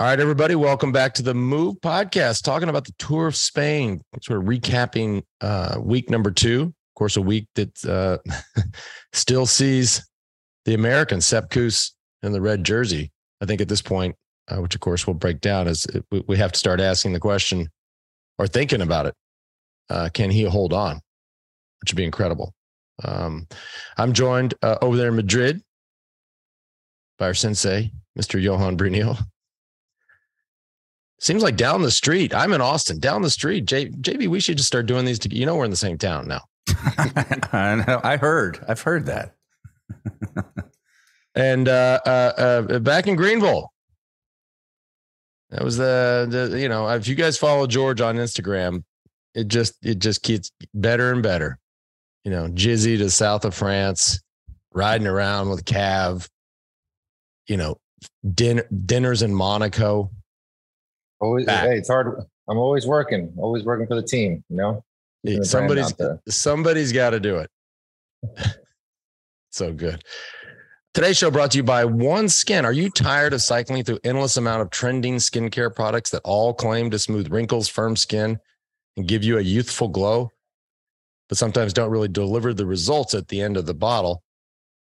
All right, everybody, welcome back to the Move podcast, talking about the Tour of Spain, sort of recapping uh, week number two. Of course, a week that uh, still sees the American Sepp in the red jersey. I think at this point, uh, which of course we'll break down, is it, we have to start asking the question or thinking about it: uh, Can he hold on? Which would be incredible. Um, I'm joined uh, over there in Madrid by our sensei, Mr. Johan Bruyneel. Seems like down the street. I'm in Austin. Down the street, J- JB. We should just start doing these. To, you know, we're in the same town now. I know. I heard. I've heard that. and uh, uh, uh, back in Greenville, that was the the you know if you guys follow George on Instagram, it just it just gets better and better. You know, Jizzy to south of France, riding around with Cav. You know, dinner dinners in Monaco Always, hey, it's hard. I'm always working, always working for the team. You know, somebody's somebody's got to do it. so good. Today's show brought to you by OneSkin. Are you tired of cycling through endless amount of trending skincare products that all claim to smooth wrinkles, firm skin, and give you a youthful glow, but sometimes don't really deliver the results at the end of the bottle?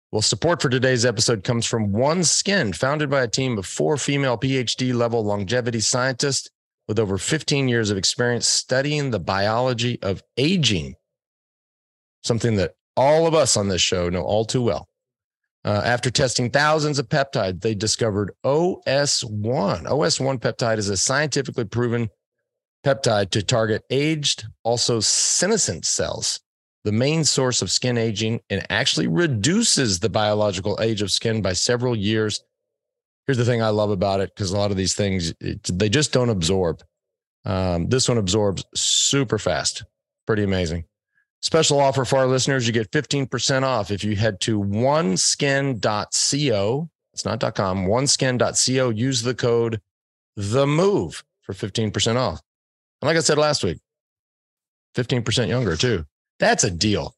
Well, support for today's episode comes from One Skin, founded by a team of four female PhD level longevity scientists with over 15 years of experience studying the biology of aging, something that all of us on this show know all too well. Uh, after testing thousands of peptides, they discovered OS1. OS1 peptide is a scientifically proven peptide to target aged, also senescent cells the main source of skin aging and actually reduces the biological age of skin by several years. Here's the thing I love about it because a lot of these things, it, they just don't absorb. Um, this one absorbs super fast. Pretty amazing. Special offer for our listeners you get 15% off if you head to oneskin.co. It's not .com, oneskin.co. Use the code the move for 15% off. And like I said last week, 15% younger too. That's a deal.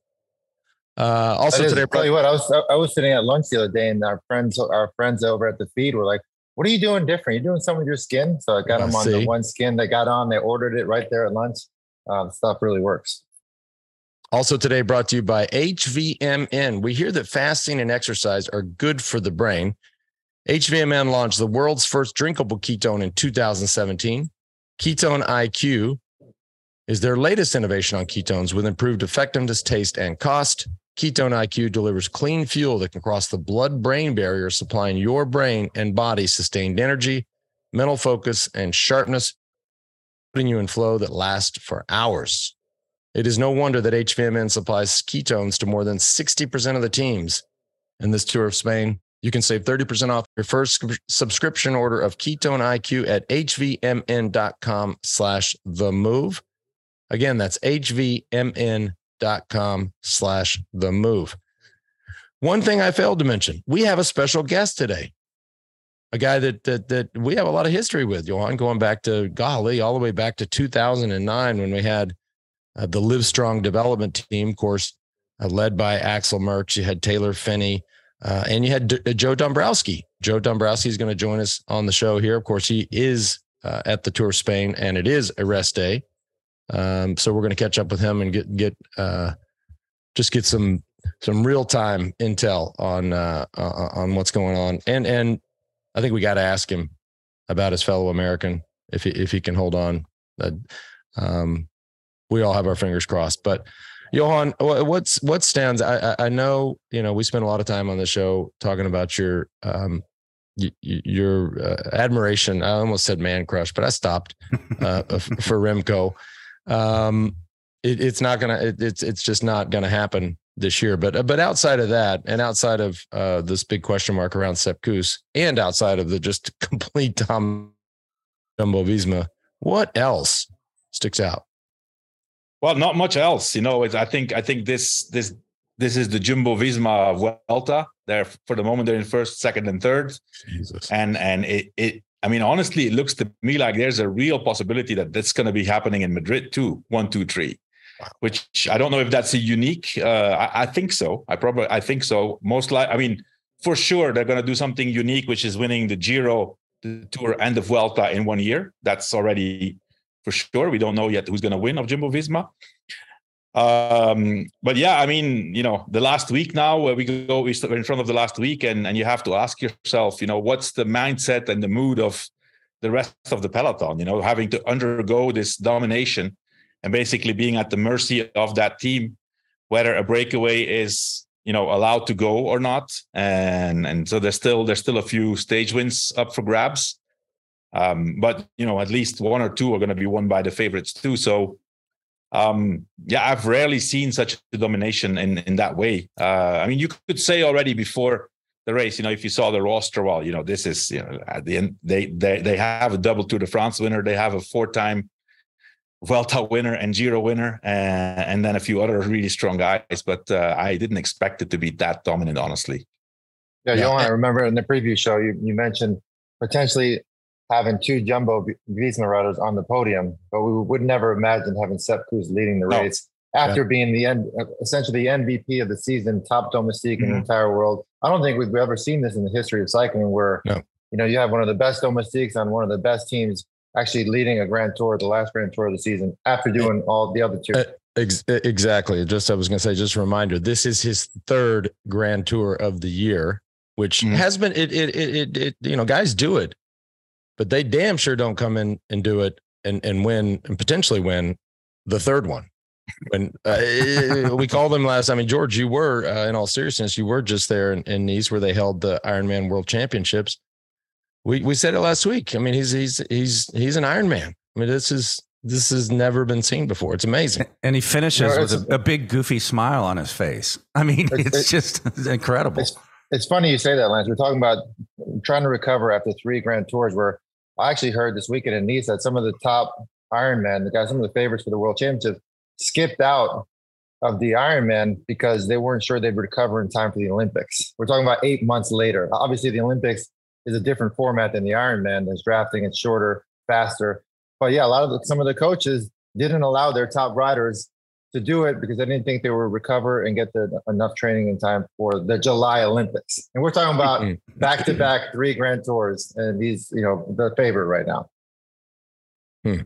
Uh, also today, tell you what, I was I was sitting at lunch the other day, and our friends our friends over at the feed were like, "What are you doing different? You're doing something with your skin?" So I got them on see. the OneSkin. They got on. They ordered it right there at lunch. Uh, the stuff really works. Also today, brought to you by HVMN. We hear that fasting and exercise are good for the brain. HVMN launched the world's first drinkable ketone in 2017. Ketone IQ is their latest innovation on ketones with improved effectiveness, taste, and cost. Ketone IQ delivers clean fuel that can cross the blood brain barrier, supplying your brain and body sustained energy, mental focus, and sharpness, putting you in flow that lasts for hours. It is no wonder that HVMN supplies ketones to more than 60% of the teams in this tour of Spain. You can save 30% off your first subscription order of Ketone IQ at hvmn.com slash the move. Again, that's hvmn.com slash the move. One thing I failed to mention, we have a special guest today. A guy that that that we have a lot of history with, Johan, going back to golly, all the way back to 2009 when we had uh, the Livestrong development team, of course, uh, led by Axel Merckx. You had Taylor Phinney, uh, and you had D- uh, Joe Dombrowski. Joe Dombrowski is going to join us on the show here. Of course, he is uh, at the Tour of Spain, and it is a rest day. Um, so we're going to catch up with him and get get uh, just get some some real time intel on uh, uh, on what's going on. And and I think we got to ask him about his fellow American if he, if he can hold on. um, we all have our fingers crossed, but. Johan, what's what stands? I I know you know we spent a lot of time on the show talking about your um your uh, admiration. I almost said man crush, but I stopped uh, for Remco um, it, it's not gonna. It, it's it's just not gonna happen this year. But but outside of that, and outside of uh, this big question mark around Sepp Kuss, and outside of the just complete Tom Jumbo Visma, what else sticks out? Well, not much else. You know, I think I think this this this is the Jumbo Visma Vuelta. They're for the moment they're in first, second, and third. Jesus. And and it it I mean, honestly, it looks to me like there's a real possibility that that's going to be happening in Madrid too. One, two, three. Which I don't know if that's a unique. Uh, I, I, think so. I probably I think so. Most like I mean, for sure they're going to do something unique, which is winning the Giro the Tour and the Vuelta in one year. That's already for sure. We don't know yet who's going to win of Jumbo Visma. Um, but yeah, I mean, you know, the last week now, where we go, we are in front of the last week, and and you have to ask yourself, you know, what's the mindset and the mood of the rest of the peloton? You know, having to undergo this domination and basically being at the mercy of that team, whether a breakaway is you know allowed to go or not and and so there's still there's still a few stage wins up for grabs um, but you know at least one or two are going to be won by the favorites too so um, yeah i've rarely seen such a domination in in that way uh, i mean you could say already before the race you know if you saw the roster well you know this is you know at the end they they they have a double tour de france winner they have a four time Vuelta winner and Giro winner, and, and then a few other really strong guys. But uh, I didn't expect it to be that dominant, honestly. Yeah, yeah. Johan, I remember in the preview show you, you mentioned potentially having two jumbo Visma riders on the podium, but we would never imagine having Sepp Kuss leading the no. race after yeah. being the end, essentially the MVP of the season, top domestique mm-hmm. in the mm-hmm. entire world. I don't think we've ever seen this in the history of cycling, where no. you know you have one of the best domestiques on one of the best teams actually leading a grand tour, the last grand tour of the season, after doing all the other two. Uh, ex- exactly. Just I was going to say, just a reminder, this is his third grand tour of the year, which mm-hmm. has been it, it, it it it you know guys do it, but they damn sure don't come in and do it and and win and potentially win the third one. When uh, we called them last, I mean, George, you were uh, in all seriousness, you were just there in, in Nice where they held the Ironman World Championships we we said it last week. I mean, he's he's he's he's an Iron Man. I mean, this is this has never been seen before. It's amazing. And he finishes you know, with a, a, big goofy smile on his face. I mean, it's, it's, it's just it's incredible. It's, it's funny you say that, Lance. We're talking about trying to recover after three grand tours. Where I actually heard this weekend in Nice that some of the top Ironman, the guys, some of the favorites for the World Championship, skipped out of the Ironman because they weren't sure they'd recover in time for the Olympics. We're talking about eight months later. Obviously, the Olympics is a different format than the Ironman. There's drafting; it's shorter, faster. But yeah, a lot of the, some of the coaches didn't allow their top riders to do it because I didn't think they would recover and get the, enough training in time for the July Olympics. And we're talking about back to back three Grand Tours, and he's you know the favorite right now. Hmm.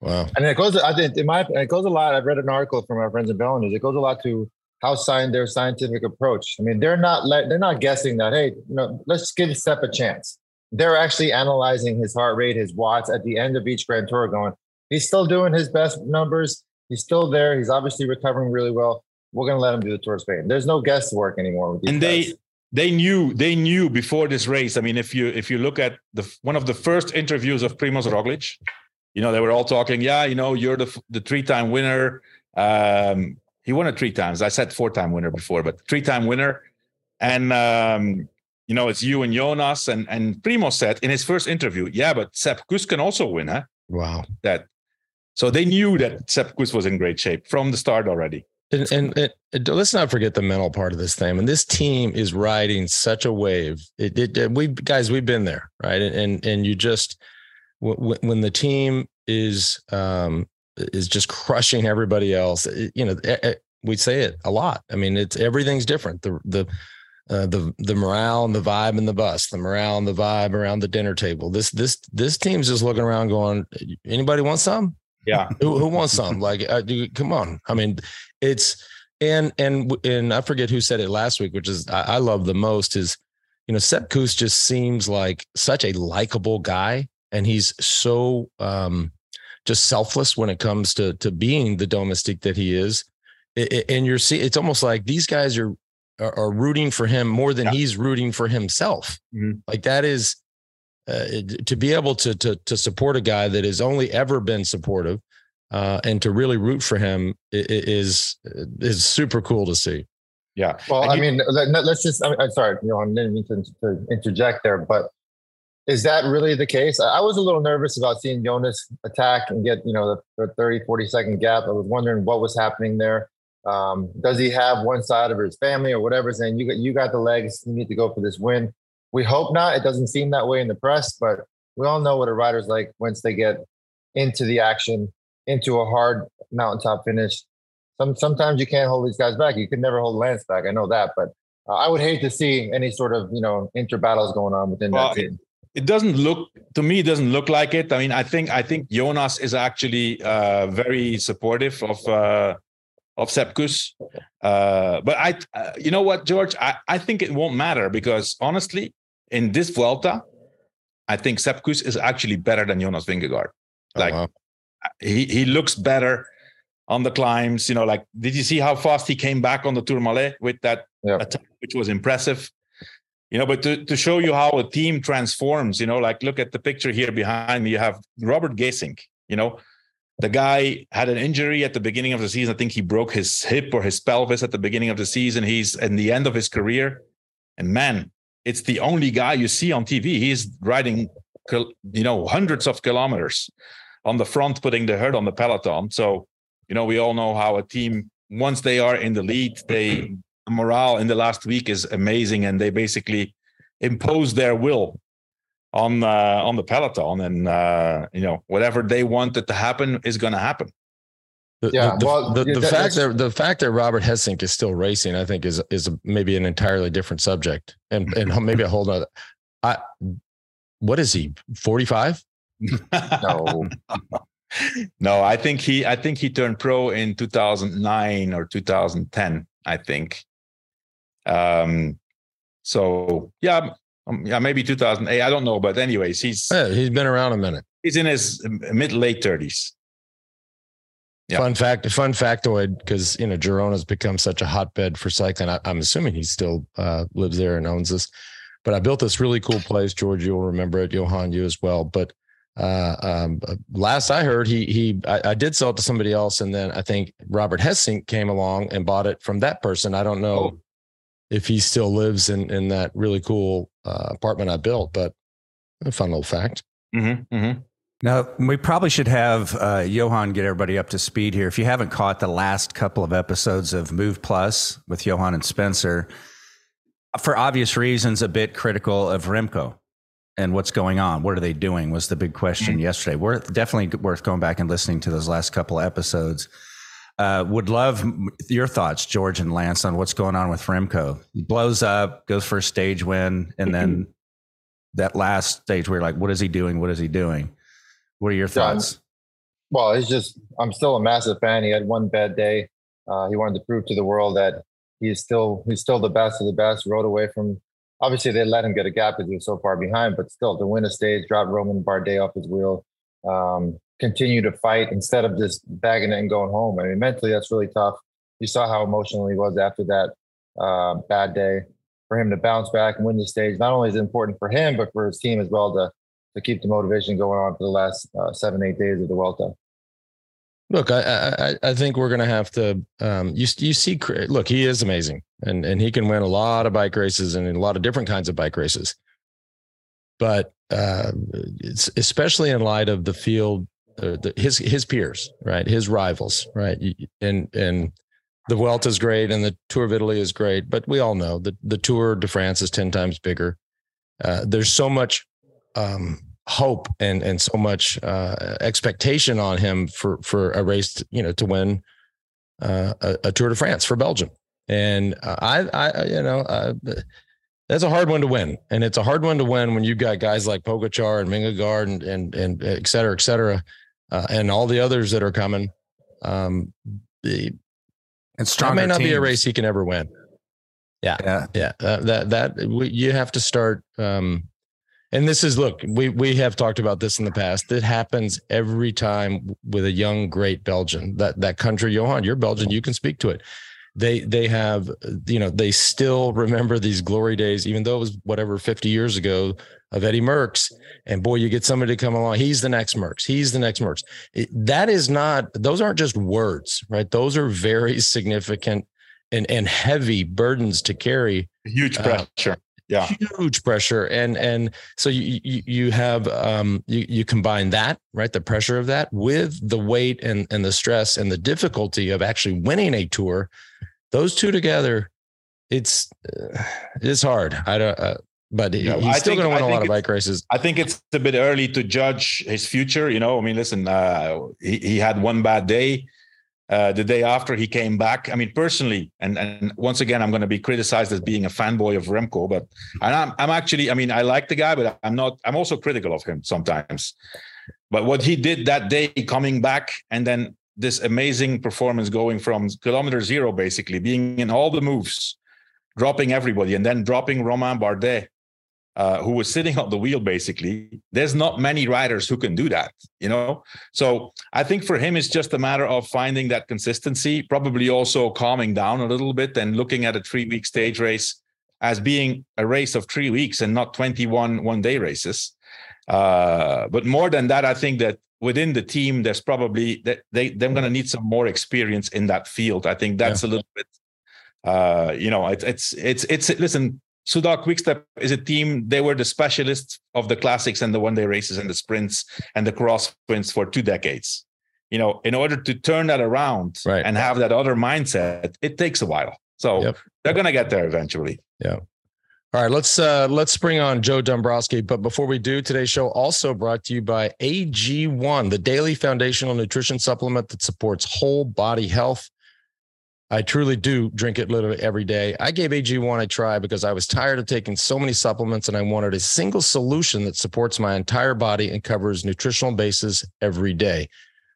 Wow. And it goes. I think it might. It goes a lot. I've read an article from our friends in Bell News. It goes a lot to how sign their scientific approach. I mean, they're not let, they're not guessing that. Hey, you know, let's give Sepp a chance. They're actually analyzing his heart rate, his watts at the end of each Grand Tour, going, he's still doing his best numbers. He's still there. He's obviously recovering really well. We're going to let him do the Tour of Spain. There's no guesswork anymore. and they guys. they knew they knew before this race. I mean, if you if you look at the one of the first interviews of Primoz Roglic, you know they were all talking. Yeah, you know, you're the the three time winner. Um, he won it three times. I said four time winner before, but three time winner. And um, you know, it's you and Jonas and and Primo said in his first interview, yeah, but Sepp Kuss can also win, huh? Wow. That so they knew that Sepp Kuss was in great shape from the start already. And, and, and, let's not forget the mental part of this thing. And this team is riding such a wave. It, it, it we guys, we've been there, right? And and, and you just when, when the team is um, is just crushing everybody else. you know, we say it a lot. I mean, it's everything's different. The the uh, the the morale and the vibe in the bus, the morale and the vibe around the dinner table. This this this team's just looking around, going, "Anybody want some? Yeah, who, who wants some? Like, uh, come on. I mean, it's and and and I forget who said it last week, which is I, I love the most is, you know, Sepp Kuss just seems like such a likable guy, and he's so um just selfless when it comes to to being the domestic that he is. And you're see, it's almost like these guys are are, are rooting for him more than yeah. he's rooting for himself. Mm-hmm. Like that is uh, to be able to to to support a guy that has only ever been supportive uh, and to really root for him is is super cool to see. Yeah. Well, I mean, let, us just. I'm, sorry, you know, I didn't mean to, to interject there, but is that really the case? I was a little nervous about seeing Jonas attack and get, you know, the, the 30, 40 second gap. I was wondering what was happening there. Um, does he have one side of his family or whatever saying you got you got the legs, you need to go for this win? We hope not. It doesn't seem that way in the press, but we all know what a rider's like once they get into the action, into a hard mountaintop finish. Some sometimes you can't hold these guys back. You could never hold Lance back. I know that, but uh, I would hate to see any sort of you know inter battles going on within well, that team it doesn't look to me. It doesn't look like it. I mean, I think I think Jonas is actually uh, very supportive of uh, of Sepp Kuss. Uh, but I, uh, you know what, George? I, I think it won't matter because honestly, in this Vuelta, I think Sepp Kuss is actually better than Jonas Vingegaard. Oh, like uh-huh. he he looks better on the climbs. You know, like did you see how fast he came back on the Tourmalet with that yep. attack, which was impressive you know but to, to show you how a team transforms you know like look at the picture here behind me you have robert gesink you know the guy had an injury at the beginning of the season i think he broke his hip or his pelvis at the beginning of the season he's in the end of his career and man it's the only guy you see on tv he's riding you know hundreds of kilometers on the front putting the hurt on the peloton. So you know we all know how a team once they are in the lead they morale in the last week is amazing, and they basically impose their will on uh, on the peloton, and uh, you know whatever they wanted to happen is going to happen. The, yeah, the, well, the, the, the fact that the fact that Robert Gesink is still racing, I think, is is maybe an entirely different subject, and and maybe a whole other. I, what is he? Forty five? no, no. I think he I think he turned pro in two thousand nine or two thousand ten. I think. Um, so yeah, um, yeah, maybe 2008. I don't know, but anyways, he's yeah, he's been around a minute. He's in his mid late 30s. Yeah. Fun fact, fun factoid, because you know Girona's become such a hotbed for cycling. I, am assuming he still uh, lives there and owns this. But I built this really cool place, George. You'll remember it, Johan, you as well. But uh, um, last I heard, he he I, I, did sell it to somebody else, and then I think Robert Gesink came along and bought it from that person. I don't know oh if he still lives in in that really cool uh, apartment I built. But a fun little fact. Mm-hmm, mm-hmm. Now we probably should have uh, Johan get everybody up to speed here. If you haven't caught the last couple of episodes of Move Plus with Johan and Spencer, for obvious reasons, a bit critical of Remco and what's going on. What are they doing? Was the big question mm-hmm. yesterday. Worth definitely worth going back and listening to those last couple of episodes. Uh, would love your thoughts, George and Lance, on what's going on with Remco. He blows up, goes for a stage win, and then that last stage where you're like, what is he doing? What is he doing? What are your thoughts? Yeah, well, he's just, I'm still a massive fan. He had one bad day. Uh, he wanted to prove to the world that he's still, he's still the best of the best. Rode away from, obviously they let him get a gap because he was so far behind, but still to win a stage, drop Romain Bardet off his wheel. Um, continue to fight instead of just bagging it and going home. I mean, mentally, that's really tough. You saw how emotional he was after that uh, bad day. For him to bounce back and win the stage, not only is it important for him, but for his team as well to to keep the motivation going on for the last uh, seven, eight days of the Vuelta. Look, I, I, I think we're going to have to. Um, you you see, look, he is amazing, and and he can win a lot of bike races and a lot of different kinds of bike races. But uh, especially in light of the field uh, the, his his peers, right? His rivals, right? And and the Vuelta is great, and the Tour of Italy is great, but we all know that the Tour de France is ten times bigger. Uh, there's so much um, hope and and so much uh, expectation on him for for a race, to, you know, to win uh, a, a, Tour de France for Belgium. And I, I, you know, uh, that's a hard one to win, and it's a hard one to win when you've got guys like Pogacar and Vingegaard and and and et cetera, et cetera, uh, and all the others that are coming. Um, the and that may not teams. be a race he can ever win. Yeah, yeah, yeah. Uh, that that we, you have to start. Um, and this is look, we we have talked about this in the past. It happens every time with a young, great Belgian. That that country, Johan, you're Belgian. You can speak to it. They they have you know they still remember these glory days, even though it was whatever 50 years ago of Eddie Merckx. And boy, you get somebody to come along. He's the next Merckx. He's the next Merckx. It, that is not, those aren't just words, right? Those are very significant and, and heavy burdens to carry. Huge uh, pressure. Uh, yeah. Huge pressure. And, and so you, you, you have, um, you, you combine that, right? The pressure of that with the weight and, and the stress and the difficulty of actually winning a tour. Those two together, it's, uh, it's hard. I don't, uh, but he, he's I still going to win a lot of bike races. I think it's a bit early to judge his future. You know, I mean, listen, uh, he, he had one bad day. Uh, the day after he came back. I mean, personally, and and once again, I'm going to be criticized as being a fanboy of Remco, but and I'm I'm actually, I mean, I like the guy, but I'm not. I'm also critical of him sometimes. But what he did that day, coming back, and then this amazing performance going from kilometer zero, basically being in all the moves, dropping everybody, and then dropping Romain Bardet uh, who was sitting on the wheel basically there's not many riders who can do that you know so i think for him it's just a matter of finding that consistency probably also calming down a little bit and looking at a three week stage race as being a race of three weeks and not 21 one day races uh, but more than that i think that within the team there's probably that they they're going to need some more experience in that field i think that's yeah. a little bit uh, you know, it, it's it's it's listen. Soudal Quickstep is a team. They were the specialists of the classics and the one-day races and the sprints and the cross sprints for two decades. You know, in order to turn that around right. and have that other mindset, it takes a while. So yep. they're going to get there eventually. Yeah. All right, let's uh let's bring on Joe Dombrowski. But before we do, today's show also brought to you by AG1, the daily foundational nutrition supplement that supports whole body health. I truly do drink it literally every day. I gave AG1 a try because I was tired of taking so many supplements and I wanted a single solution that supports my entire body and covers nutritional bases every day.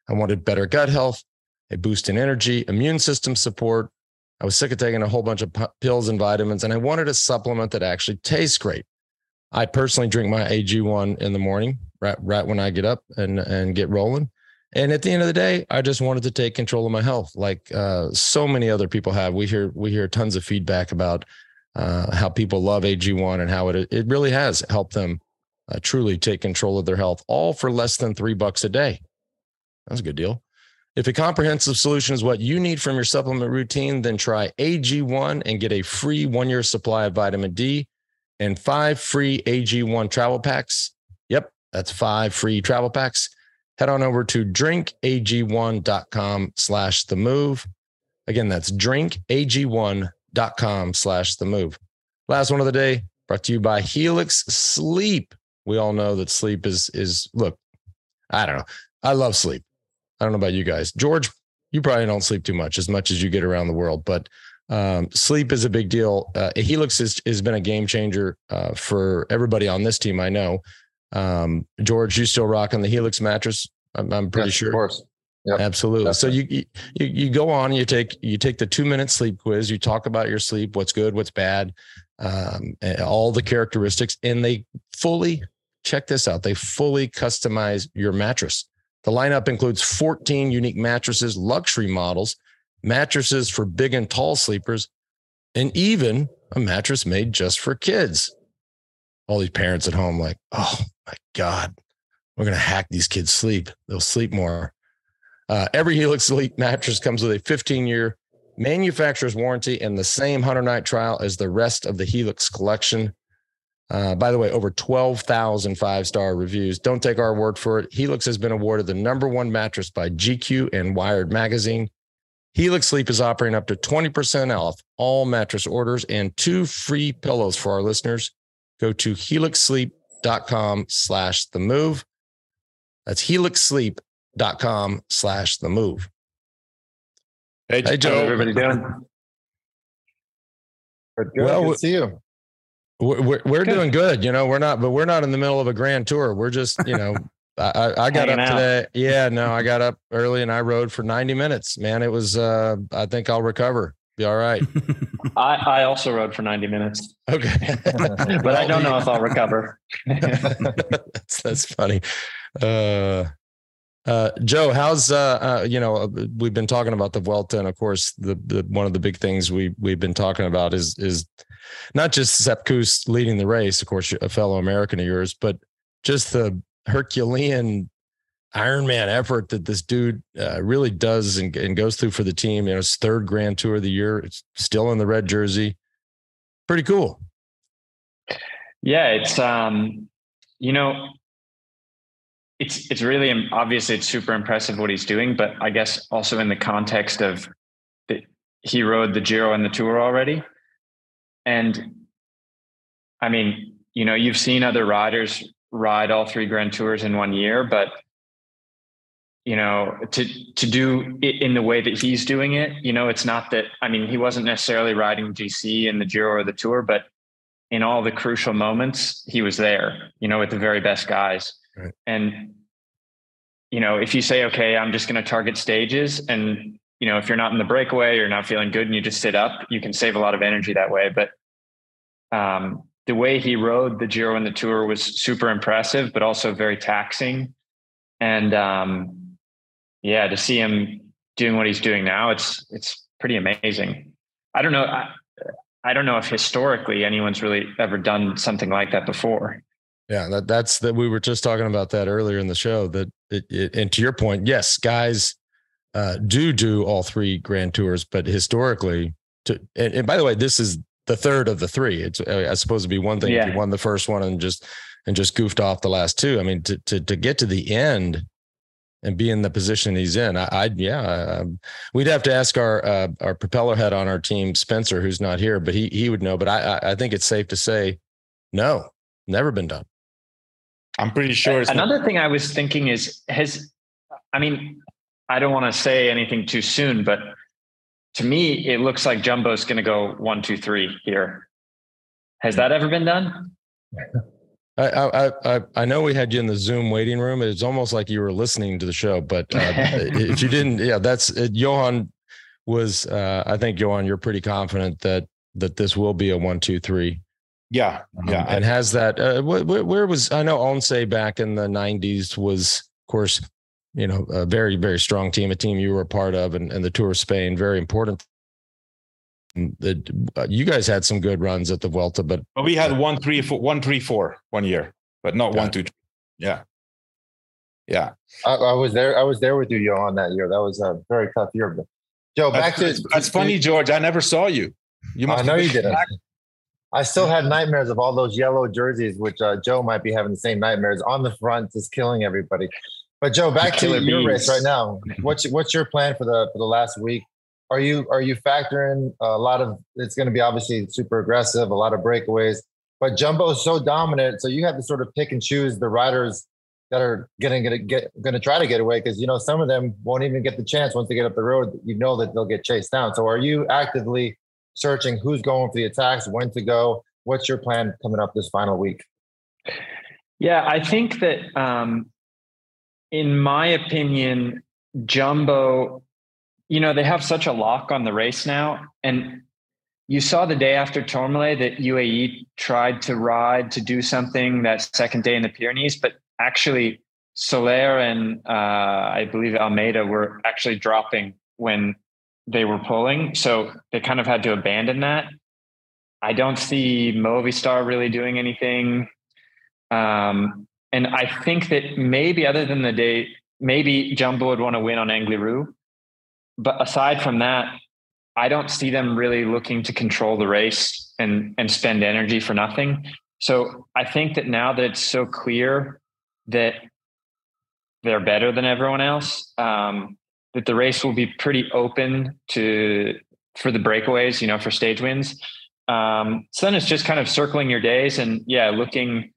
I wanted better gut health, a boost in energy, immune system support. I was sick of taking a whole bunch of p- pills and vitamins, and I wanted a supplement that actually tastes great. I personally drink my AG1 in the morning, right, right when I get up and, and get rolling. And at the end of the day, I just wanted to take control of my health, like uh, so many other people have. We hear we hear tons of feedback about uh, how people love AG1 and how it it really has helped them uh, truly take control of their health, all for less than three bucks a day. That's a good deal. If a comprehensive solution is what you need from your supplement routine, then try AG1 and get a free one year supply of vitamin D and five free AG1 travel packs. Yep, that's five free travel packs head on over to drinkag1.com slash the move. Again, that's drinkag1.com slash the move. Last one of the day brought to you by Helix Sleep. We all know that sleep is, is look, I don't know. I love sleep. I don't know about you guys. George, you probably don't sleep too much as much as you get around the world, but um, sleep is a big deal. Uh, Helix has, has been a game changer uh, for everybody on this team. I know um, George, you still rocking the Helix mattress? I'm, I'm pretty yes, sure. Of course. Yep. Absolutely. So you, you you go on, you take you take the two minute sleep quiz. You talk about your sleep, what's good, what's bad, um, all the characteristics, and they fully check this out. They fully customize your mattress. The lineup includes 14 unique mattresses, luxury models, mattresses for big and tall sleepers, and even a mattress made just for kids all these parents at home like, oh my God, we're going to hack these kids' sleep. They'll sleep more. Uh, every Helix Sleep mattress comes with a 15 year manufacturer's warranty and the same 100 night trial as the rest of the Helix collection. Uh, by the way, over 12,000 five star reviews. Don't take our word for it. Helix has been awarded the number one mattress by GQ and Wired Magazine. Helix Sleep is offering up to 20% off all mattress orders and two free pillows for our listeners go to helixsleep.com slash the move. That's helixsleep.com slash the move. Hey, hey Joe. everybody doing? Good, well, good to see you. We're, we're, doing good. You know, we're not, but we're not in the middle of a grand tour. We're just, you know, I, I got Hanging up out. today. Yeah, no, I got up early and I rode for 90 minutes, man. It was, uh, I think I'll recover. Be all right. I, I also rode for 90 minutes. Okay. but well, I don't know if I'll recover. that's, that's funny. Uh, uh, Joe, how's uh, uh, you know we've been talking about the Vuelta, and of course the, the one of the big things we we've been talking about is is not just Sepp Kuss leading the race, of course, a fellow American of yours, but just the Herculean Ironman effort that this dude uh, really does and, and, goes through for the team. You know, his third Grand Tour of the year. It's still in the red jersey. Pretty cool. Yeah, it's um, you know, it's it's really obviously it's super impressive what he's doing, but I guess also in the context of the, he rode the Giro and the Tour already, and I mean, you know, you've seen other riders ride all three Grand Tours in one year, but you know, to to do it in the way that he's doing it. You know, it's not that I mean, he wasn't necessarily riding GC in the Giro or the Tour, but in all the crucial moments, he was there. You know, with the very best guys. Right. And you know, if you say, okay, I'm just going to target stages, and you know, if you're not in the breakaway, you're not feeling good, and you just sit up, you can save a lot of energy that way. But um, the way he rode the Giro and the Tour was super impressive, but also very taxing. And um, yeah, to see him doing what he's doing now, it's it's pretty amazing. I don't know. I, I don't know if historically anyone's really ever done something like that before. Yeah, that, that's that. We were just talking about that earlier in the show. That it, it, and to your point, yes, guys uh, do do all three Grand Tours, but historically, to and, and by the way, this is the third of the three. It's uh, supposed to be one thing yeah. if you won the first one and just and just goofed off the last two. I mean, to to to get to the end and be in the position he's in, I, I yeah, I, we'd have to ask our uh, our propeller head on our team, Spencer, who's not here, but he he would know. But I I think it's safe to say, no, never been done. I'm pretty sure. Another not- thing I was thinking is has, I mean, I don't want to say anything too soon, but to me, it looks like Jumbo's going to go one, two, three here. Has that ever been done? I, I I I know we had you in the Zoom waiting room. It's almost like you were listening to the show, but uh, if you didn't, yeah, that's uh, Johan was. Uh, I think Johan, you're pretty confident that that this will be a one, two, three. Yeah, yeah, um, and has that. Uh, where, where was I know ONCE back in the '90s was, of course, you know, a very, very strong team, a team you were a part of, and, and the Tour of Spain, very important. The, uh, you guys had some good runs at the Vuelta, but well, we had one, three, four, one, three, four one year, but not one, two, three. Yeah. Yeah. I, I, was there. I was there with you, Johan, that year. That was a very tough year. But Joe, back that's, to that's funny, George. I never saw you. You must I know you didn't. Back. I still had nightmares of all those yellow jerseys, which uh, Joe might be having the same nightmares on the front, just killing everybody. But Joe, back to your bees. race right now. What's what's your plan for the for the last week? Are you are you factoring a lot of? It's going to be obviously super aggressive, a lot of breakaways. But Jumbo is so dominant, so you have to sort of pick and choose the riders that are going to get going to try to get away because you know some of them won't even get the chance once they get up the road. You know that they'll get chased down. So are you actively searching who's going for the attacks, when to go? What's your plan coming up this final week? Yeah, I think that um, in my opinion, Jumbo, you know, they have such a lock on the race now. And you saw the day after Tourmalet that UAE tried to ride to do something that second day in the Pyrenees, but actually Soler and uh, I believe Almeida were actually dropping when they were pulling. So they kind of had to abandon that. I don't see Movistar really doing anything. Um, and I think that maybe other than the day, maybe Jumbo would want to win on Angliru. But aside from that, I don't see them really looking to control the race and and spend energy for nothing. So I think that now that it's so clear that they're better than everyone else, um, that the race will be pretty open to for the breakaways, you know, for stage wins. Um, so then it's just kind of circling your days and yeah, looking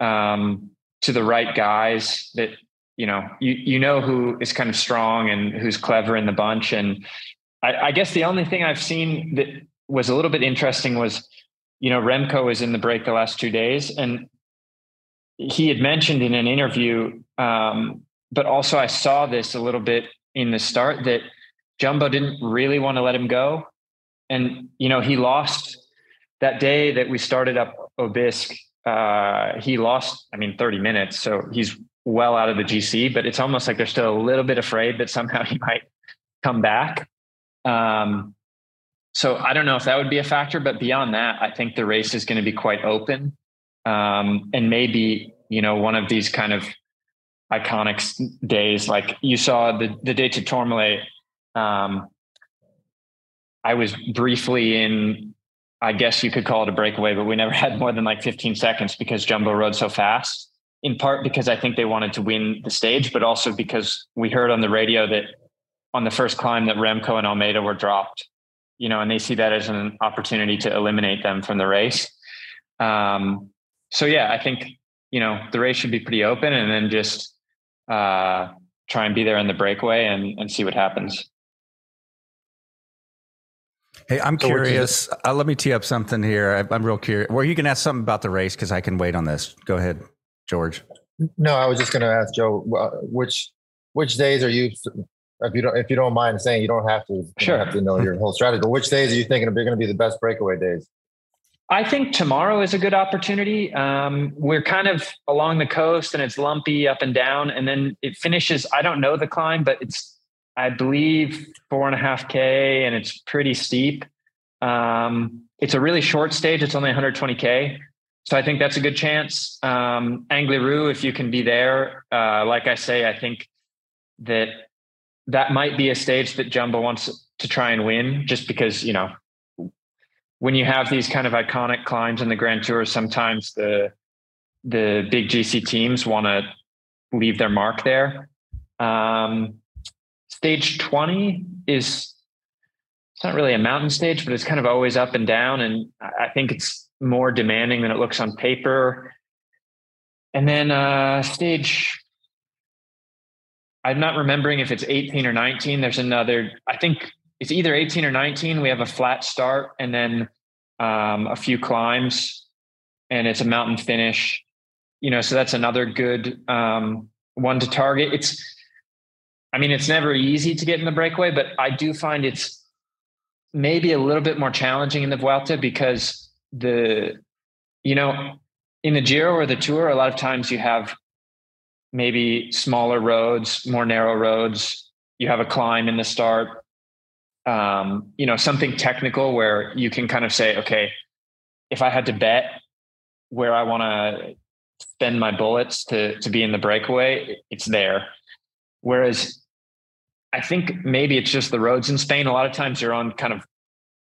um, to the right guys that you know you you know who is kind of strong and who's clever in the bunch and I, I, guess the only thing I've seen that was a little bit interesting was you know Remco was in the break the last two days and he had mentioned in an interview um, but also I saw this a little bit in the start that Jumbo didn't really want to let him go and you know he lost that day that we started up Aubisque uh, he lost, I mean, 30 minutes. So he's well out of the GC, but it's almost like they're still a little bit afraid that somehow he might come back. Um, so I don't know if that would be a factor, but beyond that, I think the race is going to be quite open. Um, and maybe, you know, one of these kind of iconic days, like you saw the, the day to Tourmalet, um, I was briefly in I guess you could call it a breakaway, but we never had more than like 15 seconds because Jumbo rode so fast. In part because I think they wanted to win the stage, but also because we heard on the radio that on the first climb that Remco and Almeida were dropped, you know, and they see that as an opportunity to eliminate them from the race. Um, so yeah, I think you know the race should be pretty open, and then just uh, try and be there in the breakaway and and see what happens. Hey, I'm so curious. Uh, let me tee up something here. I, am real curious. Well, you can ask something about the race because I can wait on this. Go ahead, George. No, I was just going to ask Joe which which days are you if you don't if you don't mind saying you don't have to sure. have to know your whole strategy. But which days are you thinking are going to be the best breakaway days? I think tomorrow is a good opportunity. Um, we're kind of along the coast and it's lumpy up and down, and then it finishes. I don't know the climb, but it's I believe four and a half k, and it's pretty steep. Um, it's a really short stage. It's only 120k, so I think that's a good chance. Um, Angliru, if you can be there, uh, like I say, I think that that might be a stage that Jumbo wants to try and win, just because you know when you have these kind of iconic climbs in the Grand Tour, sometimes the the big GC teams want to leave their mark there. Um, stage 20 is it's not really a mountain stage, but it's kind of always up and down. And I think it's more demanding than it looks on paper. And then uh, stage, I'm not remembering if it's 18 or 19. There's another, I think it's either 18 or 19. We have a flat start and then um, a few climbs, and it's a mountain finish. You know, so that's another good um, one to target. It's, I mean, it's never easy to get in the breakaway, but I do find it's maybe a little bit more challenging in the Vuelta because the, you know, in the Giro or the Tour, a lot of times you have maybe smaller roads, more narrow roads. You have a climb in the start um, you know, something technical where you can kind of say, okay, if I had to bet where I want to spend my bullets to to be in the breakaway, it's there. Whereas I think maybe it's just the roads in Spain. A lot of times you're on kind of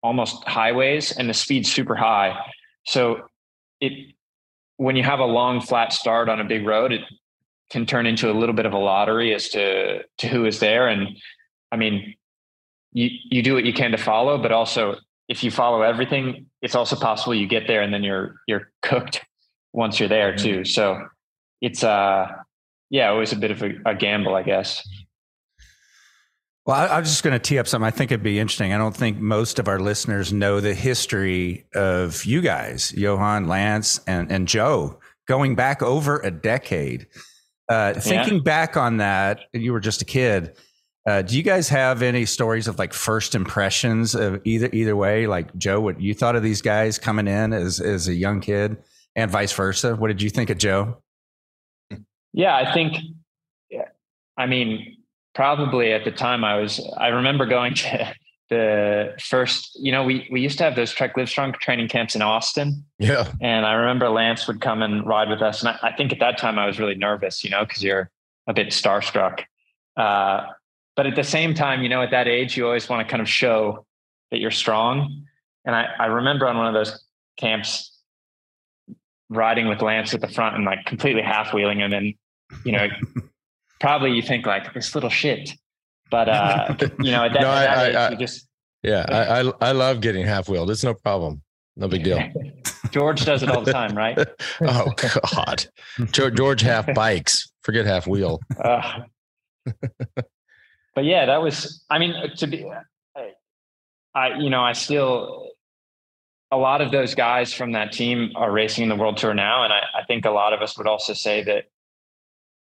almost highways and the speed's super high. So it when you have a long flat start on a big road, it can turn into a little bit of a lottery as to to who is there. And I mean, you you do what you can to follow, but also if you follow everything, it's also possible you get there and then you're you're cooked once you're there too. Mm-hmm. So it's uh yeah, always a bit of a, a gamble, I guess. Well, I, am just going to tee up something. I think it'd be interesting. I don't think most of our listeners know the history of you guys, Johan, Lance, and, and Joe, going back over a decade. Uh, thinking yeah. back on that, you were just a kid. Uh, do you guys have any stories of like first impressions of either either way? Like Joe, what you thought of these guys coming in as as a young kid, and vice versa? What did you think of Joe? Yeah, I think. I mean, probably at the time I was. I remember going to the first. You know, we we used to have those Trek Livestrong training camps in Austin. Yeah, and I remember Lance would come and ride with us, and I, I think at that time I was really nervous. You know, because you're a bit starstruck. Uh, but at the same time, you know, at that age, you always want to kind of show that you're strong. And I, I remember on one of those camps riding with Lance at the front and like completely half wheeling him. And, you know, probably you think like this little shit. But, uh, you know, at that, no, at that I, age, I, you just. Yeah, I, I, I love getting half wheeled. It's no problem. No big deal. George does it all the time, right? oh God, George half bikes. Forget half wheel. Uh, but yeah, that was. I mean, to be, I you know, I still a lot of those guys from that team are racing in the world tour now, and I, I think a lot of us would also say that.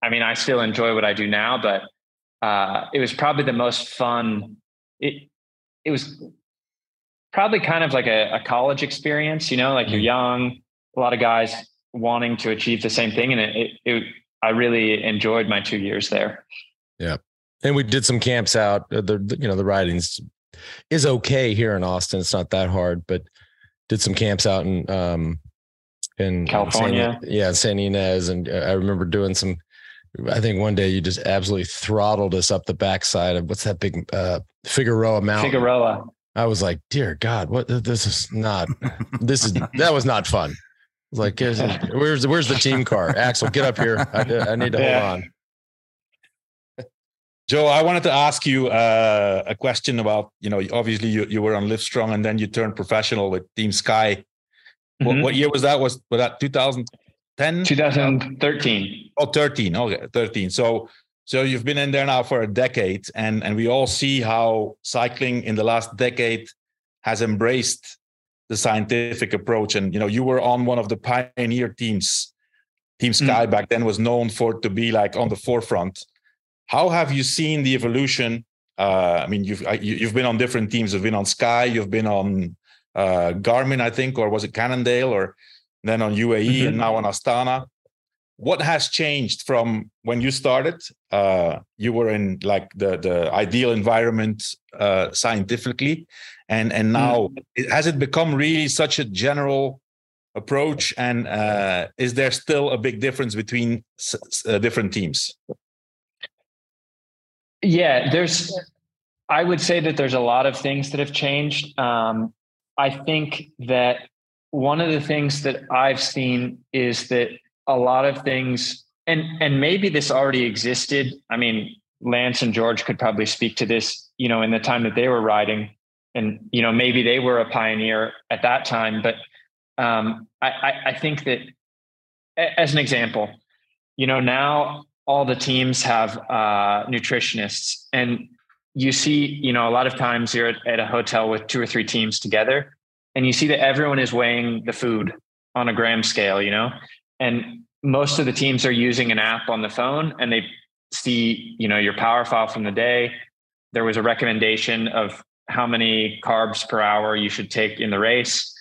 I mean, I still enjoy what I do now, but uh, it was probably the most fun. It it was probably kind of like a, a college experience, you know, like you're mm-hmm. young, a lot of guys wanting to achieve the same thing, and it, it, it I really enjoyed my two years there. Yeah and we did some camps out. Uh, the you know the ridings is okay here in Austin. It's not that hard, but did some camps out in um in California. San, yeah, San Ynez, and uh, I remember doing some. I think one day you just absolutely throttled us up the backside of what's that big uh Figueroa Mountain. Figueroa. I was like, dear God, what this is not. This is that was not fun. Like, where's where's the team car? Axel, get up here. I, I need to yeah. hold on. Joe, I wanted to ask you uh, a question about, you know, obviously you, you were on Livestrong and then you turned professional with Team Sky. Mm-hmm. What, what, year was that? Was, was that 2010? 2013. Oh, 13. Okay, 13. So, So you've been in there now for a decade, and and we all see how cycling in the last decade has embraced the scientific approach. And you know, you were on one of the pioneer teams. Team Sky mm. back then was known for to be like on the forefront. How have you seen the evolution? Uh, I mean, you've you've been on different teams. You've been on Sky. You've been on uh, Garmin, I think, or was it Cannondale, or then on UAE, mm-hmm. and now on Astana. What has changed from when you started? Uh, you were in like the the ideal environment uh, scientifically, and and now mm. it, has it become really such a general approach? And uh, is there still a big difference between s- uh, different teams? Yeah, there's. I would say that there's a lot of things that have changed. Um, I think that one of the things that I've seen is that a lot of things, and and maybe this already existed. I mean, Lance and George could probably speak to this, you know, in the time that they were riding, and you know, maybe they were a pioneer at that time. But um, I, I think that, as an example, you know, now all the teams have uh, nutritionists, and you see, you know, a lot of times you're at, at a hotel with two or three teams together, and you see that everyone is weighing the food on a gram scale, you know, and most of the teams are using an app on the phone and they see, you know, your power file from the day. There was a recommendation of how many carbs per hour you should take in the race.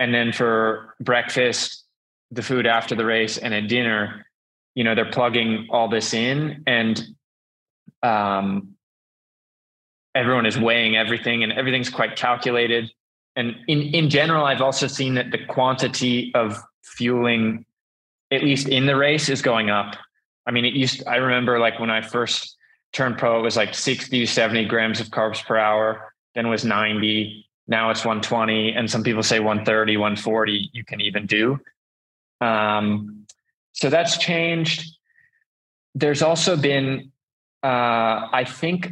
And then for breakfast, the food after the race, and at dinner, you know, they're plugging all this in and um, everyone is weighing everything and everything's quite calculated. And in, in general, I've also seen that the quantity of fueling, at least in the race, is going up. I mean, it used, I remember like when I first turned pro, it was like 60 to 70 grams of carbs per hour, then was 90. Now it's 120. And some people say 130, 140, you can even do. Um, so that's changed. There's also been, uh, I think,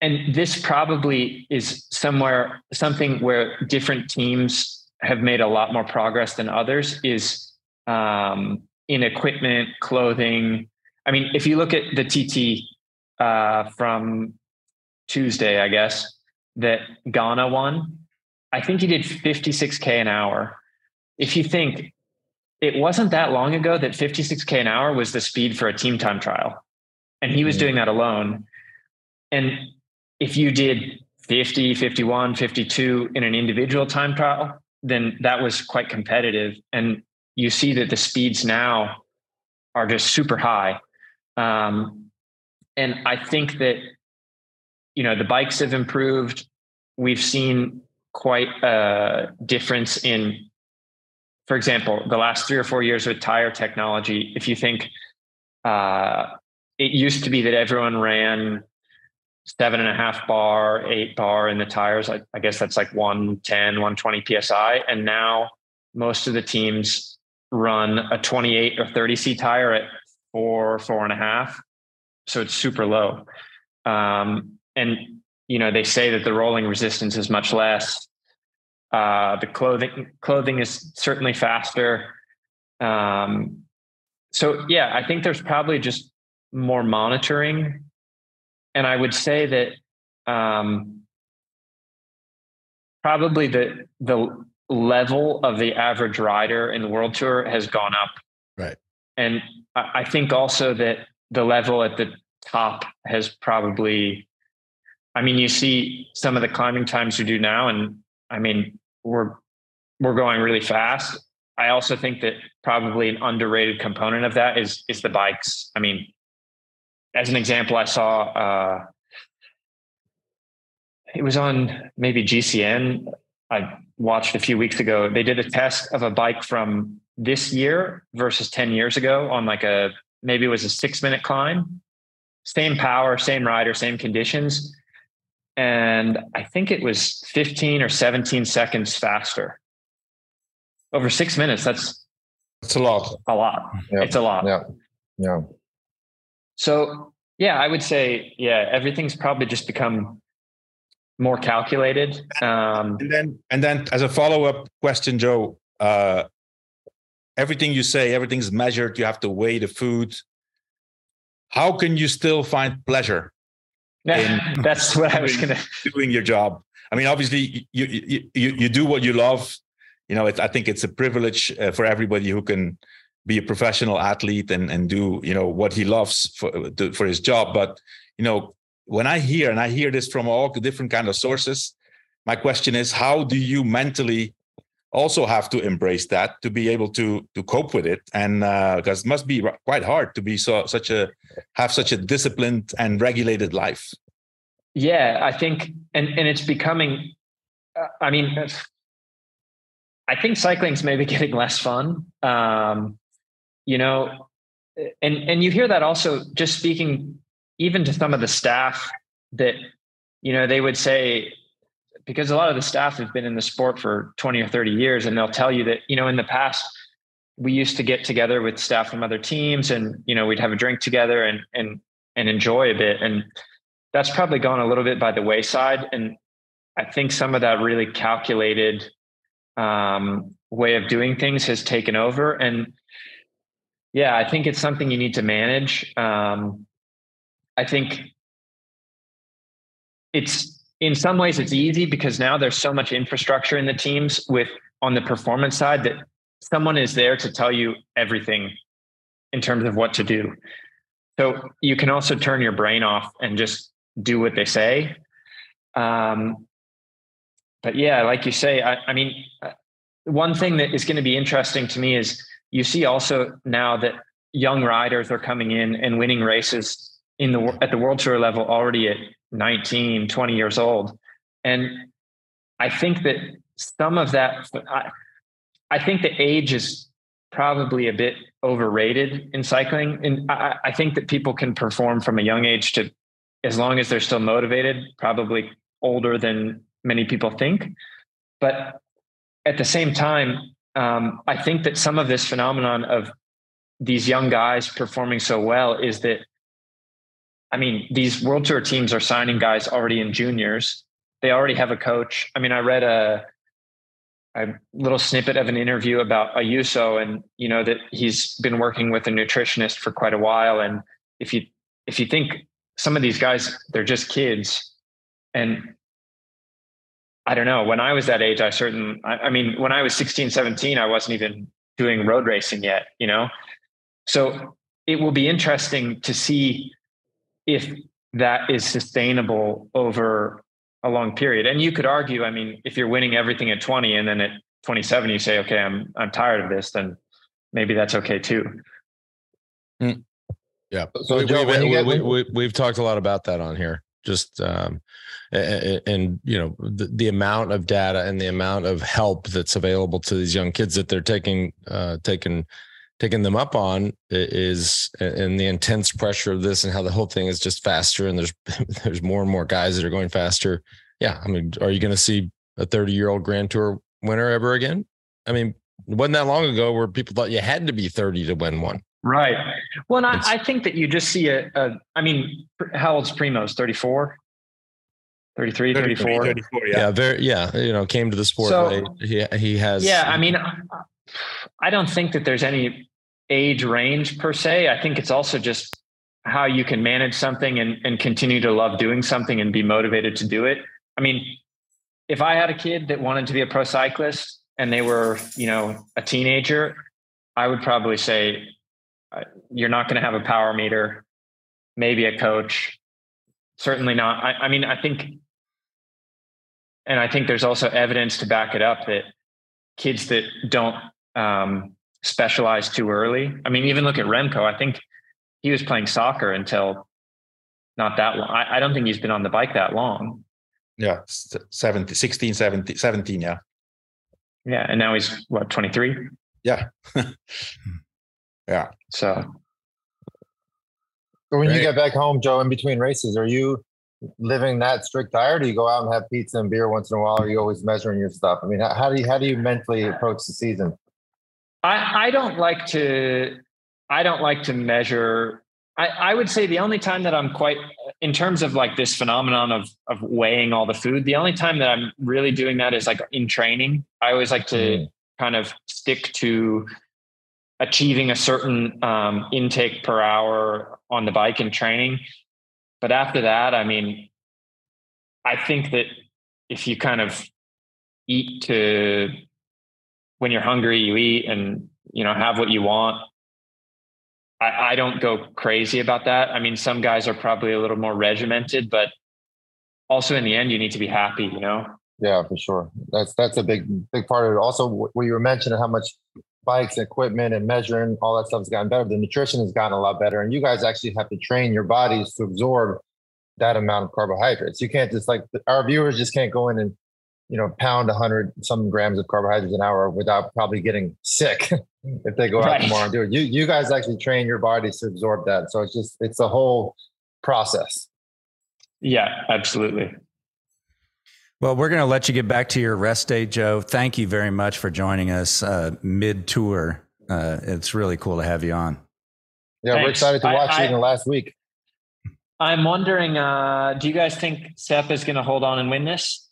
and this probably is somewhere something where different teams have made a lot more progress than others is um, in equipment, clothing. I mean, if you look at the TT uh, from Tuesday, I guess that Ganna won, I think he did 56k an hour. If you think it wasn't that long ago that 56k an hour was the speed for a team time trial, and he was mm-hmm. doing that alone. And if you did 50, 51, 52 in an individual time trial, then that was quite competitive. And you see that the speeds now are just super high. Um, and I think that, you know, the bikes have improved. We've seen quite a difference in, for example, the last three or four years with tire technology. If you think uh, it used to be that everyone ran seven and a half bar, eight bar in the tires. I, I, guess that's like 110, 120 PSI. And now most of the teams run a 28 or 30 C tire at four, four and a half. So it's super low. Um, and, you know, they say that the rolling resistance is much less. Uh, the clothing clothing is certainly faster. Um, so yeah, I think there's probably just more monitoring and I would say that um, probably the the level of the average rider in the world tour has gone up. Right. And I think also that the level at the top has probably I mean, you see some of the climbing times you do now, and I mean, we're we're going really fast. I also think that probably an underrated component of that is is the bikes. I mean, as an example, I saw uh, it was on maybe GCN. I watched a few weeks ago. They did a test of a bike from this year versus 10 years ago on like a maybe it was a six minute climb. Same power, same rider, same conditions. And I think it was 15 or 17 seconds faster. Over six minutes. That's it's a lot. A lot. Yep. It's a lot. Yeah. Yeah. So yeah, I would say yeah, everything's probably just become more calculated. Um, and then and then as a follow up question, Joe, uh, everything you say, everything's measured. You have to weigh the food. how can you still find pleasure? Yeah, that's what I was going to doing your job. I mean, obviously, you you you, you do what you love. You know, I think it's a privilege uh, for everybody who can be a professional athlete and and do you know what he loves for for his job. But you know, when I hear and I hear this from all different kind of sources, my question is, how do you mentally also have to embrace that to be able to to cope with it? And because uh, it must be quite hard to be so such a have such a disciplined and regulated life. Yeah i think and and it's becoming uh, i mean i think cycling's maybe getting less fun. Um you know and and you hear that also just speaking even to some of the staff that you know they would say because a lot of the staff have been in the sport for 20 or 30 years and they'll tell you that you know in the past we used to get together with staff from other teams and you know we'd have a drink together and and and enjoy a bit and that's probably gone a little bit by the wayside and i think some of that really calculated um, way of doing things has taken over and yeah i think it's something you need to manage um, i think it's in some ways it's easy because now there's so much infrastructure in the teams with on the performance side that someone is there to tell you everything in terms of what to do. So you can also turn your brain off and just do what they say. Um, but yeah, like you say, I, I mean, uh, one thing that is going to be interesting to me is you see also now that young riders are coming in and winning races in the at the world tour level already at 19, 20 years old. And I think that some of that, I, I think the age is probably a bit overrated in cycling. And I, I think that people can perform from a young age to, as long as they're still motivated, probably older than many people think. But at the same time, um, I think that some of this phenomenon of these young guys performing so well is that I mean, these world tour teams are signing guys already in juniors. They already have a coach. I mean, I read a a little snippet of an interview about Ayuso and you know that he's been working with a nutritionist for quite a while and if you if you think some of these guys they're just kids and I don't know when I was that age I certain I, I mean when I was 16 17 I wasn't even doing road racing yet you know so it will be interesting to see if that is sustainable over a long period. And you could argue, I mean, if you're winning everything at 20 and then at 27 you say, okay, I'm I'm tired of this, then maybe that's okay too. Mm. Yeah. So we, Joe, we, we, we, we, we've talked a lot about that on here. Just um, and, and, you know the, the amount of data and the amount of help that's available to these young kids that they're taking uh, taking taking them up on is and the intense pressure of this and how the whole thing is just faster and there's there's more and more guys that are going faster. Yeah, I mean, are you going to see a 30 year old Grand Tour winner ever again? I mean, it wasn't that long ago where people thought you had to be 30 to win one. Right. Well, I, I, think that you just see a, a I mean, how old's Primoz 34? 33, 34. 34 yeah. yeah, very, yeah. You know, came to the sport. So, he, he has. Yeah. I mean, I don't think that there's any age range per se. I think it's also just how you can manage something and, and continue to love doing something and be motivated to do it. I mean, if I had a kid that wanted to be a pro cyclist and they were, you know, a teenager, I would probably say uh, you're not going to have a power meter, maybe a coach, certainly not. I, I mean, I think, and I think there's also evidence to back it up that kids that don't um, specialize too early. I mean, even look at Remco. I think he was playing soccer until not that long. I, I don't think he's been on the bike that long. Yeah, 70, 16, 17, 17 yeah. Yeah, and now he's what, 23? Yeah. yeah. So when you get back home, Joe, in between races, are you living that strict diet? Or do you go out and have pizza and beer once in a while? Or are you always measuring your stuff? I mean, how, how do you how do you mentally approach the season? I, I don't like to I don't like to measure. I, I would say the only time that I'm quite in terms of like this phenomenon of of weighing all the food, the only time that I'm really doing that is like in training. I always like to mm. kind of stick to achieving a certain um, intake per hour on the bike in training. But after that, I mean, I think that if you kind of eat to when you're hungry, you eat and you know have what you want. I, I don't go crazy about that. I mean, some guys are probably a little more regimented, but also in the end, you need to be happy. You know. Yeah, for sure. That's that's a big big part of it. Also, what you were mentioning how much bikes, equipment, and measuring all that stuff has gotten better. The nutrition has gotten a lot better, and you guys actually have to train your bodies to absorb that amount of carbohydrates. You can't just like our viewers just can't go in and you know pound 100 some grams of carbohydrates an hour without probably getting sick if they go out right. tomorrow and do it. You you guys actually train your bodies to absorb that, so it's just it's a whole process. Yeah, absolutely. Well, we're going to let you get back to your rest day, Joe. Thank you very much for joining us uh, mid tour. Uh, it's really cool to have you on. Yeah, Thanks. we're excited to watch I, you in the last week. I'm wondering, uh, do you guys think Sepp is going to hold on and win this?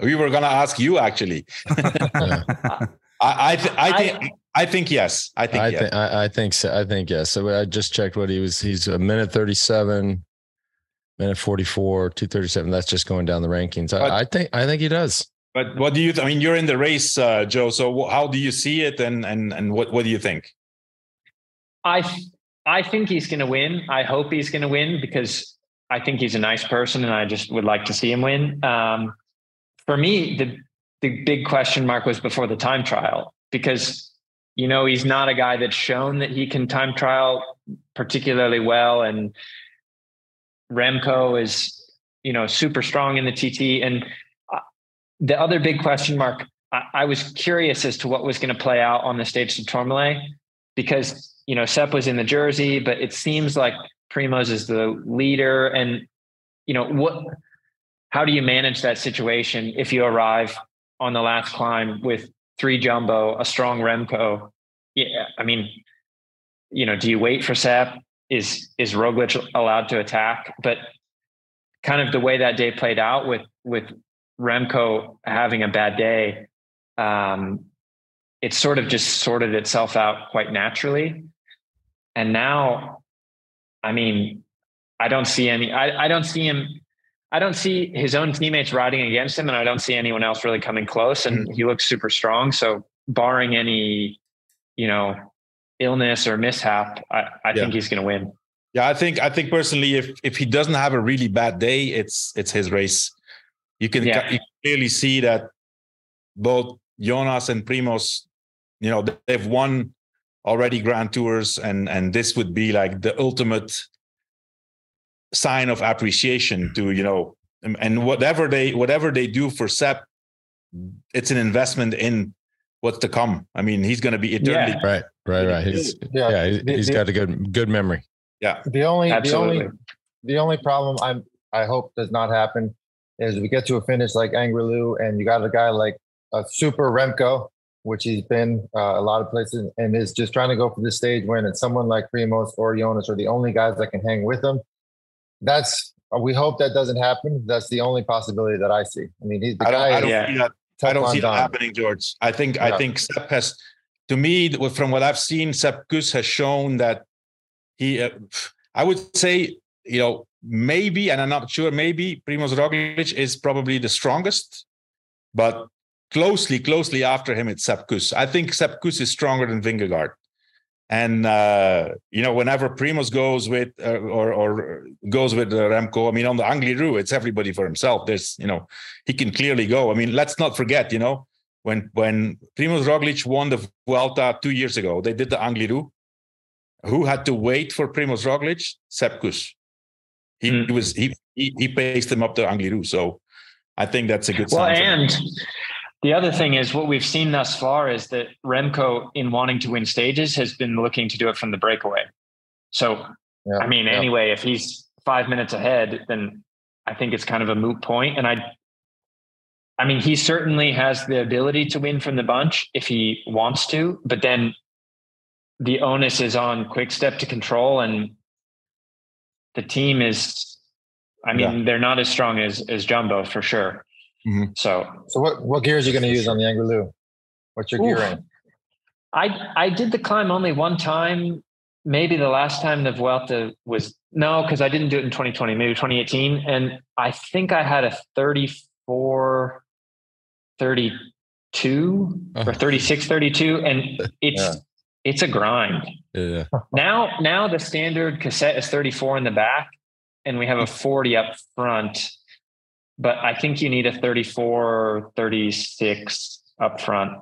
we were going to ask you actually. I, I, th- I, think. I think yes. I think I, yes. Th- I, I think so. I think yes. So I just checked what he was. He's a minute thirty-seven, minute 44 237 that's just going down the rankings. I, but, I, think i think he does. But what do you th- i mean you're in the race uh, joe so how do you see it and and and what what do you think? I i think he's going to win. I hope he's going to win because i think he's a nice person and i just would like to see him win. Um, for me the the big question mark was before the time trial because you know he's not a guy that's shown that he can time trial particularly well and Remco is, you know, super strong in the TT. And uh, the other big question mark, I, was curious as to what was going to play out on the stage to Tourmalet because, you know, Sepp was in the jersey, but it seems like Primoz is the leader. And, you know, what, how do you manage that situation if you arrive on the last climb with three jumbo, a strong Remco? Yeah. I mean, you know, do you wait for Sepp? Is is Roglic allowed to attack? But kind of the way that day played out with with Remco having a bad day, um, it sort of just sorted itself out quite naturally. And now, I mean, I don't see any. I, I don't see him. I don't see his own teammates riding against him, and I don't see anyone else really coming close. And mm-hmm. he looks super strong. So, barring any, you know, illness or mishap, I, I yeah. think he's going to win. Yeah, I think I think personally, if if he doesn't have a really bad day, it's it's his race. You can, yeah. you can clearly see that both Jonas and Primoz, you know, they've won already Grand Tours, and and this would be like the ultimate sign of appreciation to you know, and whatever they whatever they do for Sepp, it's an investment in what's to come. I mean, he's going to be eternally yeah. right, right, right. He's, yeah, yeah he's the, got a good good memory. Yeah. The only Absolutely. the only the only problem I'm I hope does not happen is we get to a finish like Angliru and you got a guy like a super Remco, which he's been uh, a lot of places and is just trying to go for the stage win, and someone like Primoz or Jonas are the only guys that can hang with him. That's we hope that doesn't happen. That's the only possibility that I see. I mean, he's the I guy. I don't yeah. see that I don't see that happening, George. I think yeah. I think Sepp has, to me, from what I've seen, Sepp Kuss has shown that he. Uh, I would say, you know, maybe, and I'm not sure. Maybe Primoz Roglic is probably the strongest, but closely, closely after him, it's Sepp Kuss. I think Sepp Kuss is stronger than Vingegaard. And uh, you know, whenever Primoz goes with uh, or or goes with Remco, I mean, on the Angliru, it's everybody for himself. There's, you know, he can clearly go. I mean, let's not forget, you know, when when Primoz Roglic won the Vuelta two years ago, they did the Angliru. Who had to wait for Primoz Roglic? Sepp Kuss. He, mm. was he, he he paced him up the Angliru. So I think that's a good. Well, and the other thing is what we've seen thus far is that Remco, in wanting to win stages, has been looking to do it from the breakaway. So, yeah, I mean, yeah. anyway, if he's five minutes ahead, then I think it's kind of a moot point. And I, I mean, he certainly has the ability to win from the bunch if he wants to, but then the onus is on Quick Step to control, and the team is. I mean, yeah. they're not as strong as as Jumbo for sure. Mm-hmm. So, so what what gears are you going to use on the Angliru? What's your gearing? I I did the climb only one time. Maybe the last time the Vuelta was no, because I didn't do it in 2020, maybe 2018. And I think I had a 34, 32 uh-huh. or 36, 32. And it's yeah. it's a grind. Yeah. Now now the standard cassette is 34 in the back and we have a 40 up front. But I think you need a 34, 36 up front.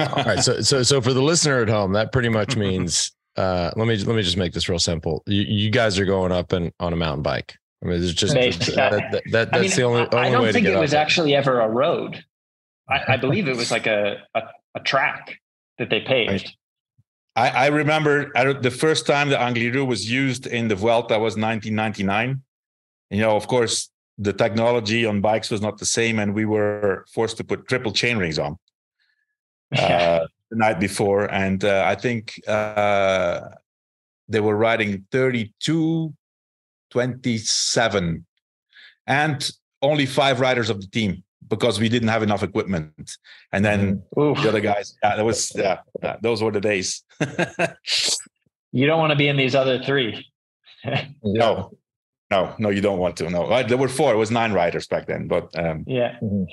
All right. So so so for the listener at home, that pretty much means uh, let me let me just make this real simple. You, you guys are going up and on a mountain bike. I mean, it's just that, that, that, that's I mean, the only, only I don't think it was actually ever a road. I, I believe it was like a, a, a track that they paved. I, I remember the first time the Angliru was used in the Vuelta was 1999. You know, of course, the technology on bikes was not the same, and we were forced to put triple chain rings on. Uh, the night before, and uh, I think uh, they were riding 32, 27, and only five riders of the team because we didn't have enough equipment. And then Oof. the other guys, yeah, that was yeah, yeah those were the days. you don't want to be in these other three. no, no, no, you don't want to. No, there were four. It was nine riders back then, but um, yeah. Mm-hmm.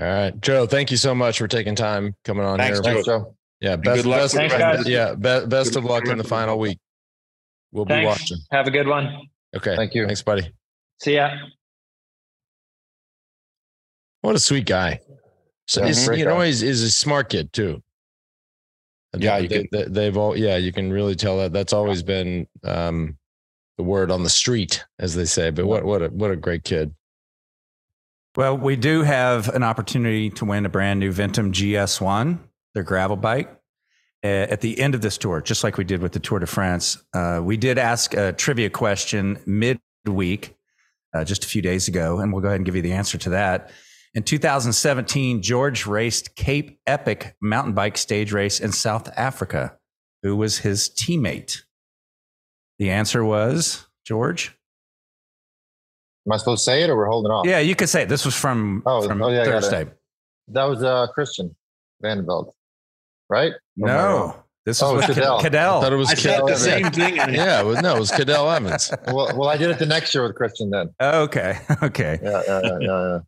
All right, Joe. Thank you so much for taking time coming on Thanks, here. Thanks, Joe. Yeah, best, best, Thanks, guys. yeah, be, best of luck in the final week. We'll Thanks. be watching. Have a good one. Okay. Thank you. Thanks, buddy. See ya. What a sweet guy. So yeah, he's, you know, he's, he's a smart kid too. Yeah, they, have they, all. Yeah, you can really tell that. That's always been um, the word on the street, as they say. But what what a what a great kid. Well, we do have an opportunity to win a brand new Ventum GS1, their gravel bike, at the end of this tour, just like we did with the Tour de France. Uh, we did ask a trivia question midweek, uh, just a few days ago, and we'll go ahead and give you the answer to that. In 2017, George raced Cape Epic mountain bike stage race in South Africa. Who was his teammate? The answer was George. Am I supposed to say it or we're holding off? Yeah, you could say it. This was from, oh, from oh, yeah, Thursday. That was uh, Christian Vande Velde, right? No. This oh, was Cadel. Cadel. I thought it was I Cadel. the same thing. yeah, it was, no, it was Cadel Evans. well, well, I did it the next year with Christian then. Okay. Okay. Yeah, yeah, yeah, yeah.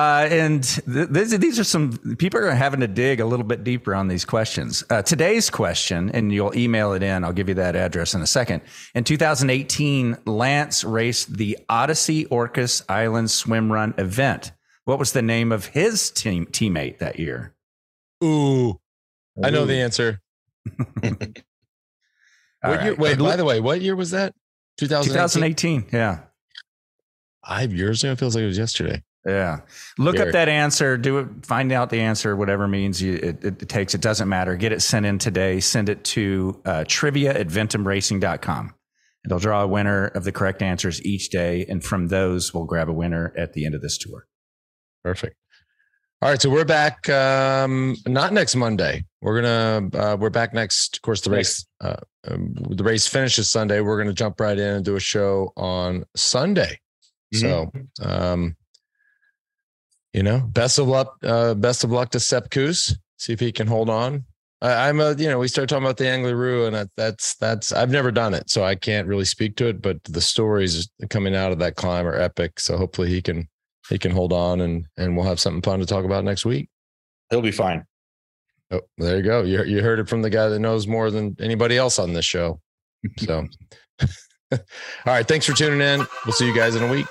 Uh, and th- these, these are some people are having to dig a little bit deeper on these questions. Uh, today's question, and you'll email it in. I'll give you that address in a second. In 2018, Lance raced the Odyssey Orcas Island Swim Run event. What was the name of his team teammate that year? Ooh, I know the answer. what right. year, wait, by the way, what year was that? 2018. 2018 yeah. Five years ago. It feels like it was yesterday. Yeah. Look up that answer. Do it. Find out the answer, whatever means you, it, it, takes. It doesn't matter. Get it sent in today. Send it to uh, trivia at ventumracing.com. It'll draw a winner of the correct answers each day. And from those, we'll grab a winner at the end of this tour. Perfect. All right. So we're back, um, not next Monday. We're going to, uh, we're back next. Of course, the race, uh, um, the race finishes Sunday. We're going to jump right in and do a show on Sunday. Mm-hmm. So, um, you know, best of luck. Uh, best of luck to Sepp Kuss. See if he can hold on. I, am a, you know, we started talking about the Angliru, and that, that's that's I've never done it, so I can't really speak to it. But the stories coming out of that climb are epic. So hopefully he can he can hold on, and and we'll have something fun to talk about next week. He'll be fine. Oh, there you go. You you heard it from the guy that knows more than anybody else on this show. So, all right. Thanks for tuning in. We'll see you guys in a week.